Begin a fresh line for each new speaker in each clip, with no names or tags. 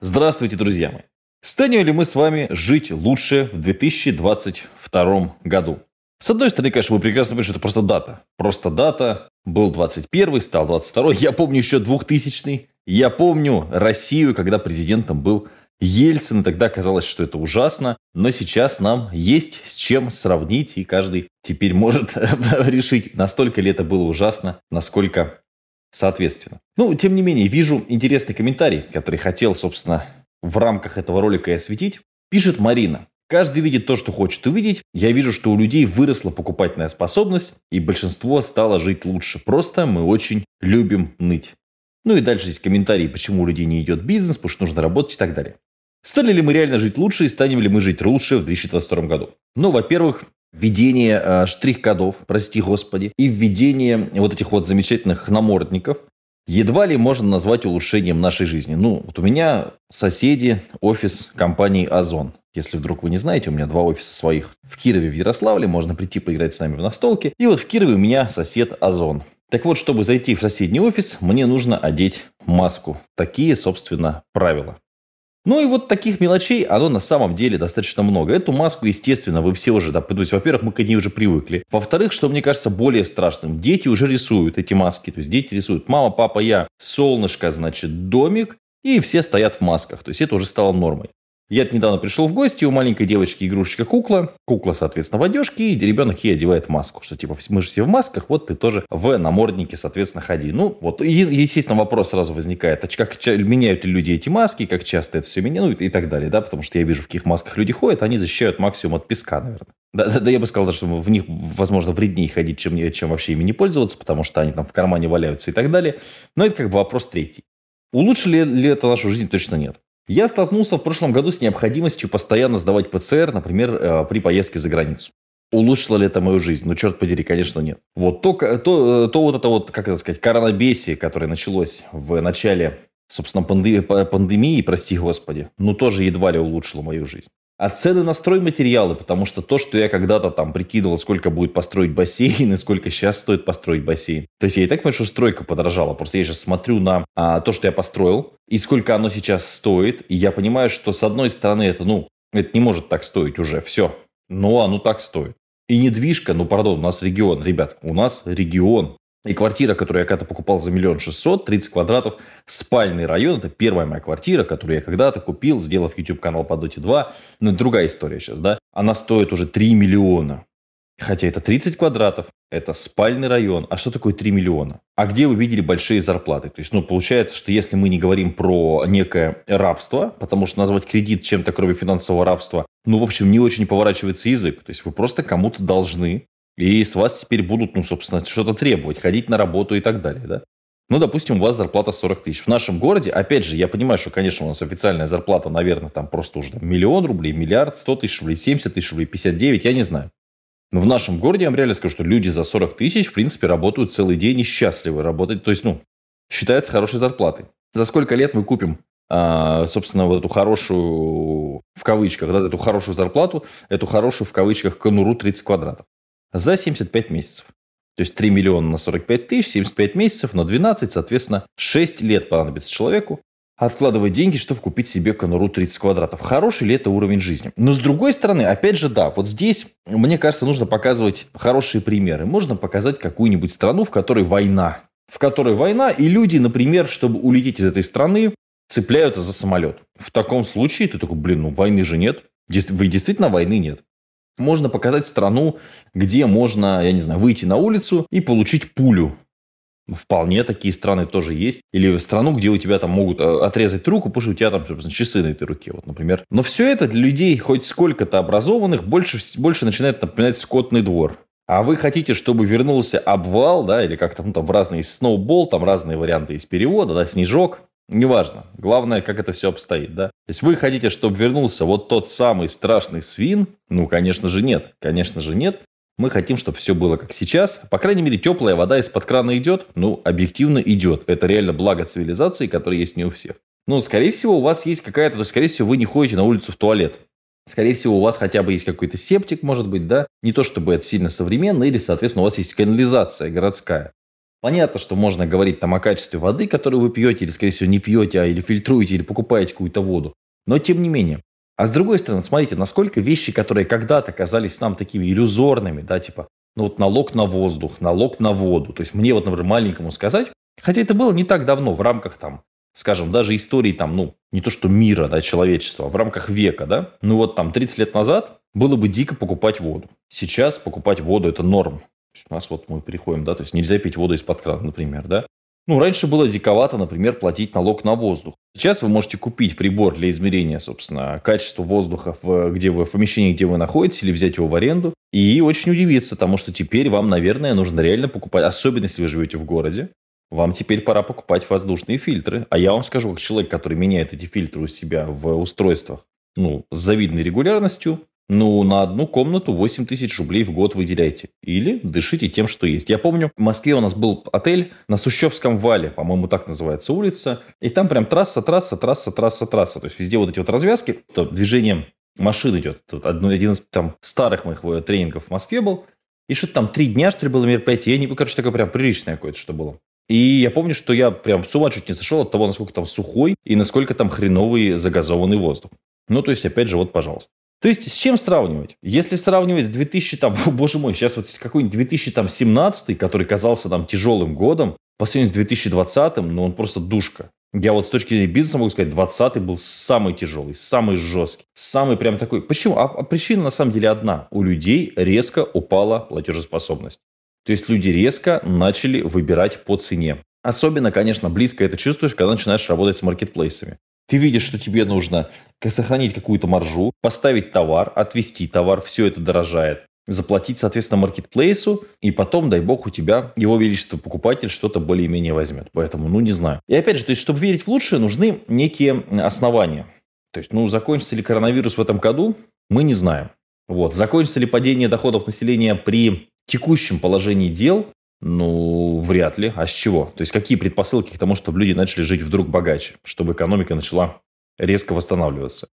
Здравствуйте, друзья мои! Станем ли мы с вами жить лучше в 2022 году? С одной стороны, конечно, вы прекрасно понимаете, что это просто дата. Просто дата. Был 21 стал 22 Я помню еще 2000 Я помню Россию, когда президентом был Ельцин. Тогда казалось, что это ужасно. Но сейчас нам есть с чем сравнить. И каждый теперь может решить, настолько ли это было ужасно, насколько соответственно. Ну, тем не менее, вижу интересный комментарий, который хотел, собственно, в рамках этого ролика и осветить. Пишет Марина. Каждый видит то, что хочет увидеть. Я вижу, что у людей выросла покупательная способность, и большинство стало жить лучше. Просто мы очень любим ныть. Ну и дальше есть комментарии, почему у людей не идет бизнес, потому что нужно работать и так далее. Стали ли мы реально жить лучше и станем ли мы жить лучше в 2022 году? Ну, во-первых, введение э, штрих-кодов, прости господи, и введение вот этих вот замечательных намордников едва ли можно назвать улучшением нашей жизни. Ну, вот у меня соседи, офис компании «Озон». Если вдруг вы не знаете, у меня два офиса своих в Кирове, в Ярославле. Можно прийти поиграть с нами в настолки. И вот в Кирове у меня сосед Озон. Так вот, чтобы зайти в соседний офис, мне нужно одеть маску. Такие, собственно, правила. Ну и вот таких мелочей, оно на самом деле достаточно много. Эту маску, естественно, вы все уже, да, то есть, во-первых, мы к ней уже привыкли. Во-вторых, что мне кажется более страшным, дети уже рисуют эти маски. То есть дети рисуют мама, папа, я, солнышко, значит, домик, и все стоят в масках. То есть это уже стало нормой. Я недавно пришел в гости, у маленькой девочки игрушечка кукла. Кукла, соответственно, в одежке, и ребенок ей одевает маску. Что типа, мы же все в масках, вот ты тоже в наморднике, соответственно, ходи. Ну, вот, и, естественно, вопрос сразу возникает, а как меняют ли люди эти маски, как часто это все меняют и так далее, да, потому что я вижу, в каких масках люди ходят, они защищают максимум от песка, наверное. Да, да, да, я бы сказал, что в них, возможно, вреднее ходить, чем, чем вообще ими не пользоваться, потому что они там в кармане валяются и так далее. Но это как бы вопрос третий. Улучшили ли это нашу жизнь? Точно нет. Я столкнулся в прошлом году с необходимостью постоянно сдавать ПЦР, например, э, при поездке за границу. Улучшило ли это мою жизнь? Ну, черт подери, конечно, нет. Вот то, то, то вот это вот, как это сказать, коронабесие, которое началось в начале, собственно, пандемии, пандемии, прости господи, ну, тоже едва ли улучшило мою жизнь. А цены на стройматериалы, потому что то, что я когда-то там прикидывал, сколько будет построить бассейн и сколько сейчас стоит построить бассейн. То есть я и так понимаю, что стройка подорожала. Просто я сейчас смотрю на а, то, что я построил, и сколько оно сейчас стоит. И я понимаю, что с одной стороны это, ну, это не может так стоить уже, все. Но оно так стоит. И недвижка, ну, пардон, у нас регион, ребят, у нас регион. И квартира, которую я когда-то покупал за миллион шестьсот, 30 квадратов, спальный район. Это первая моя квартира, которую я когда-то купил, сделав YouTube-канал по Dota 2. Ну, это другая история сейчас, да. Она стоит уже 3 миллиона. Хотя это 30 квадратов, это спальный район. А что такое 3 миллиона? А где вы видели большие зарплаты? То есть, ну, получается, что если мы не говорим про некое рабство, потому что назвать кредит чем-то, кроме финансового рабства, ну, в общем, не очень поворачивается язык. То есть, вы просто кому-то должны и с вас теперь будут, ну, собственно, что-то требовать, ходить на работу и так далее, да? Ну, допустим, у вас зарплата 40 тысяч. В нашем городе, опять же, я понимаю, что, конечно, у нас официальная зарплата, наверное, там просто уже там, миллион рублей, миллиард, 100 тысяч рублей, 70 тысяч рублей, 59, я не знаю. Но в нашем городе, я вам реально скажу, что люди за 40 тысяч, в принципе, работают целый день и счастливы работать. То есть, ну, считается хорошей зарплатой. За сколько лет мы купим, а, собственно, вот эту хорошую, в кавычках, да, эту хорошую зарплату, эту хорошую, в кавычках, конуру 30 квадратов? За 75 месяцев. То есть 3 миллиона на 45 тысяч, 75 месяцев на 12, соответственно, 6 лет понадобится человеку откладывать деньги, чтобы купить себе конуру 30 квадратов. Хороший ли это уровень жизни? Но с другой стороны, опять же, да, вот здесь, мне кажется, нужно показывать хорошие примеры. Можно показать какую-нибудь страну, в которой война. В которой война, и люди, например, чтобы улететь из этой страны, цепляются за самолет. В таком случае ты такой, блин, ну войны же нет. Вы действительно войны нет можно показать страну, где можно, я не знаю, выйти на улицу и получить пулю. Вполне такие страны тоже есть. Или страну, где у тебя там могут э, отрезать руку, потому что у тебя там, собственно, часы на этой руке, вот, например. Но все это для людей хоть сколько-то образованных больше, больше начинает напоминать скотный двор. А вы хотите, чтобы вернулся обвал, да, или как-то ну, там разные сноубол, там разные варианты из перевода, да, снежок. Неважно. Главное, как это все обстоит, да? То есть вы хотите, чтобы вернулся вот тот самый страшный свин? Ну, конечно же, нет. Конечно же, нет. Мы хотим, чтобы все было как сейчас. По крайней мере, теплая вода из-под крана идет. Ну, объективно идет. Это реально благо цивилизации, которое есть не у всех. Ну, скорее всего, у вас есть какая-то... То есть, скорее всего, вы не ходите на улицу в туалет. Скорее всего, у вас хотя бы есть какой-то септик, может быть, да? Не то чтобы это сильно современно, или, соответственно, у вас есть канализация городская. Понятно, что можно говорить там о качестве воды, которую вы пьете, или, скорее всего, не пьете, а или фильтруете, или покупаете какую-то воду. Но тем не менее. А с другой стороны, смотрите, насколько вещи, которые когда-то казались нам такими иллюзорными, да, типа, ну вот налог на воздух, налог на воду. То есть мне вот, например, маленькому сказать, хотя это было не так давно, в рамках там, скажем, даже истории там, ну, не то что мира, да, человечества, а в рамках века, да, ну вот там 30 лет назад было бы дико покупать воду. Сейчас покупать воду – это норм. У нас вот мы переходим, да, то есть нельзя пить воду из-под крана, например, да. Ну, раньше было диковато, например, платить налог на воздух. Сейчас вы можете купить прибор для измерения, собственно, качества воздуха, в, где вы, в помещении, где вы находитесь, или взять его в аренду. И очень удивиться тому, что теперь вам, наверное, нужно реально покупать, особенно если вы живете в городе, вам теперь пора покупать воздушные фильтры. А я вам скажу, как человек, который меняет эти фильтры у себя в устройствах, ну, с завидной регулярностью, ну, на одну комнату 8 тысяч рублей в год выделяйте. Или дышите тем, что есть. Я помню, в Москве у нас был отель на Сущевском вале, по-моему, так называется улица. И там прям трасса, трасса, трасса, трасса, трасса. То есть везде вот эти вот развязки, то движение машин идет. Тут один из там старых моих тренингов в Москве был. И что-то там три дня, что ли, было мероприятие. Я не, короче, такое прям приличное какое-то, что было. И я помню, что я прям с ума чуть не сошел от того, насколько там сухой и насколько там хреновый загазованный воздух. Ну, то есть, опять же, вот, пожалуйста. То есть, с чем сравнивать? Если сравнивать с 2000, там, о, боже мой, сейчас вот какой-нибудь 2017, который казался там тяжелым годом, по сравнению с 2020, ну, он просто душка. Я вот с точки зрения бизнеса могу сказать, 20 был самый тяжелый, самый жесткий, самый прям такой. Почему? А, а причина на самом деле одна. У людей резко упала платежеспособность. То есть люди резко начали выбирать по цене. Особенно, конечно, близко это чувствуешь, когда начинаешь работать с маркетплейсами. Ты видишь, что тебе нужно сохранить какую-то маржу, поставить товар, отвести товар, все это дорожает, заплатить, соответственно, маркетплейсу, и потом, дай бог, у тебя его величество покупатель что-то более-менее возьмет. Поэтому, ну, не знаю. И опять же, то есть, чтобы верить в лучшее, нужны некие основания. То есть, ну, закончится ли коронавирус в этом году, мы не знаем. Вот. Закончится ли падение доходов населения при текущем положении дел, ну, вряд ли. А с чего? То есть, какие предпосылки к тому, чтобы люди начали жить вдруг богаче, чтобы экономика начала резко восстанавливаться?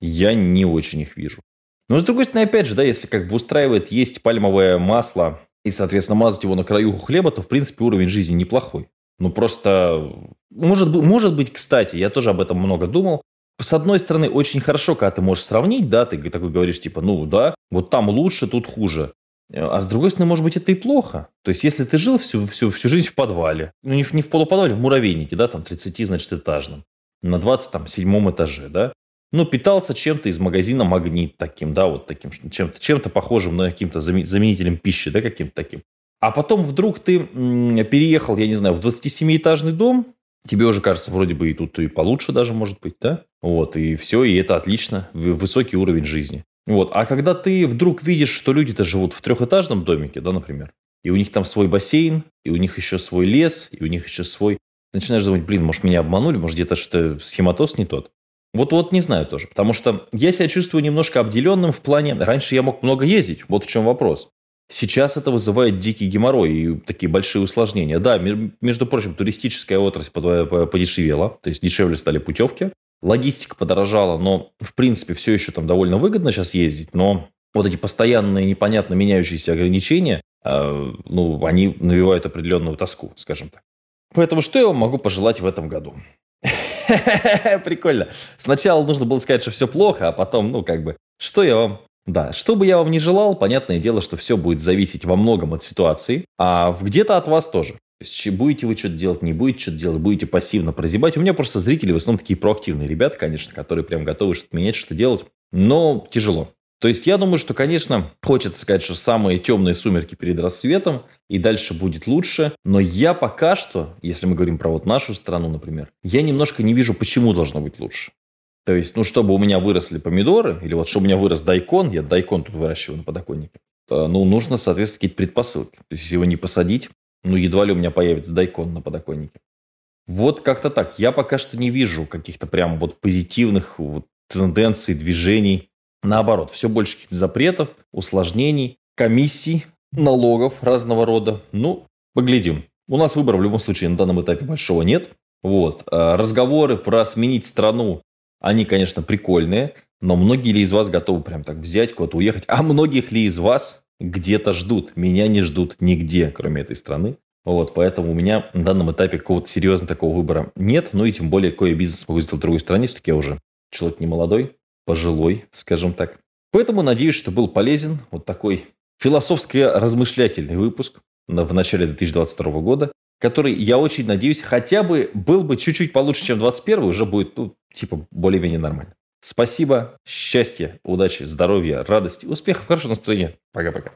Я не очень их вижу. Но, с другой стороны, опять же, да, если как бы устраивает есть пальмовое масло и, соответственно, мазать его на краю хлеба, то, в принципе, уровень жизни неплохой. Ну, просто... Может быть, может быть, кстати, я тоже об этом много думал. С одной стороны, очень хорошо, когда ты можешь сравнить, да, ты такой говоришь, типа, ну, да, вот там лучше, тут хуже. А с другой стороны, может быть, это и плохо. То есть, если ты жил всю, всю, всю жизнь в подвале, ну, не в, не в полуподвале, в муравейнике, да, там 30, значит, этажном, на 20, там, седьмом этаже, да, ну, питался чем-то из магазина «Магнит» таким, да, вот таким, чем-то, чем-то похожим на каким-то заменителем пищи, да, каким-то таким. А потом вдруг ты переехал, я не знаю, в 27-этажный дом, тебе уже кажется, вроде бы и тут и получше даже может быть, да? Вот, и все, и это отлично, высокий уровень жизни. Вот. А когда ты вдруг видишь, что люди-то живут в трехэтажном домике, да, например, и у них там свой бассейн, и у них еще свой лес, и у них еще свой... Начинаешь думать, блин, может, меня обманули, может, где-то что схематоз не тот. Вот-вот не знаю тоже, потому что я себя чувствую немножко обделенным в плане... Раньше я мог много ездить, вот в чем вопрос. Сейчас это вызывает дикий геморрой и такие большие усложнения. Да, между прочим, туристическая отрасль подешевела, то есть дешевле стали путевки, Логистика подорожала, но, в принципе, все еще там довольно выгодно сейчас ездить, но вот эти постоянные непонятно меняющиеся ограничения, э, ну, они навевают определенную тоску, скажем так. Поэтому что я вам могу пожелать в этом году? Прикольно. Сначала нужно было сказать, что все плохо, а потом, ну, как бы, что я вам да, что бы я вам ни желал, понятное дело, что все будет зависеть во многом от ситуации, а где-то от вас тоже. То будете вы что-то делать, не будете что-то делать, будете пассивно прозябать. У меня просто зрители в основном такие проактивные ребята, конечно, которые прям готовы что-то менять, что-то делать. Но тяжело. То есть я думаю, что, конечно, хочется сказать, что самые темные сумерки перед рассветом, и дальше будет лучше. Но я пока что, если мы говорим про вот нашу страну, например, я немножко не вижу, почему должно быть лучше. То есть, ну, чтобы у меня выросли помидоры, или вот чтобы у меня вырос дайкон, я дайкон тут выращиваю на подоконнике, ну, нужно, соответственно, какие-то предпосылки. То есть, если его не посадить, ну, едва ли у меня появится дайкон на подоконнике. Вот как-то так. Я пока что не вижу каких-то прям вот позитивных вот тенденций, движений. Наоборот, все больше каких-то запретов, усложнений, комиссий, налогов разного рода. Ну, поглядим. У нас выбора в любом случае на данном этапе большого нет. Вот. А разговоры про сменить страну, они, конечно, прикольные, но многие ли из вас готовы прям так взять, куда-то уехать? А многих ли из вас где-то ждут. Меня не ждут нигде, кроме этой страны. Вот, поэтому у меня на данном этапе какого-то серьезного такого выбора нет. Ну и тем более, какой бизнес могу сделать в другой стране. Все-таки я уже человек не молодой, пожилой, скажем так. Поэтому надеюсь, что был полезен вот такой философско-размышлятельный выпуск в начале 2022 года, который, я очень надеюсь, хотя бы был бы чуть-чуть получше, чем 21 уже будет, ну, типа, более-менее нормально. Спасибо, счастья, удачи, здоровья, радости, успехов, хорошего настроения. Пока-пока.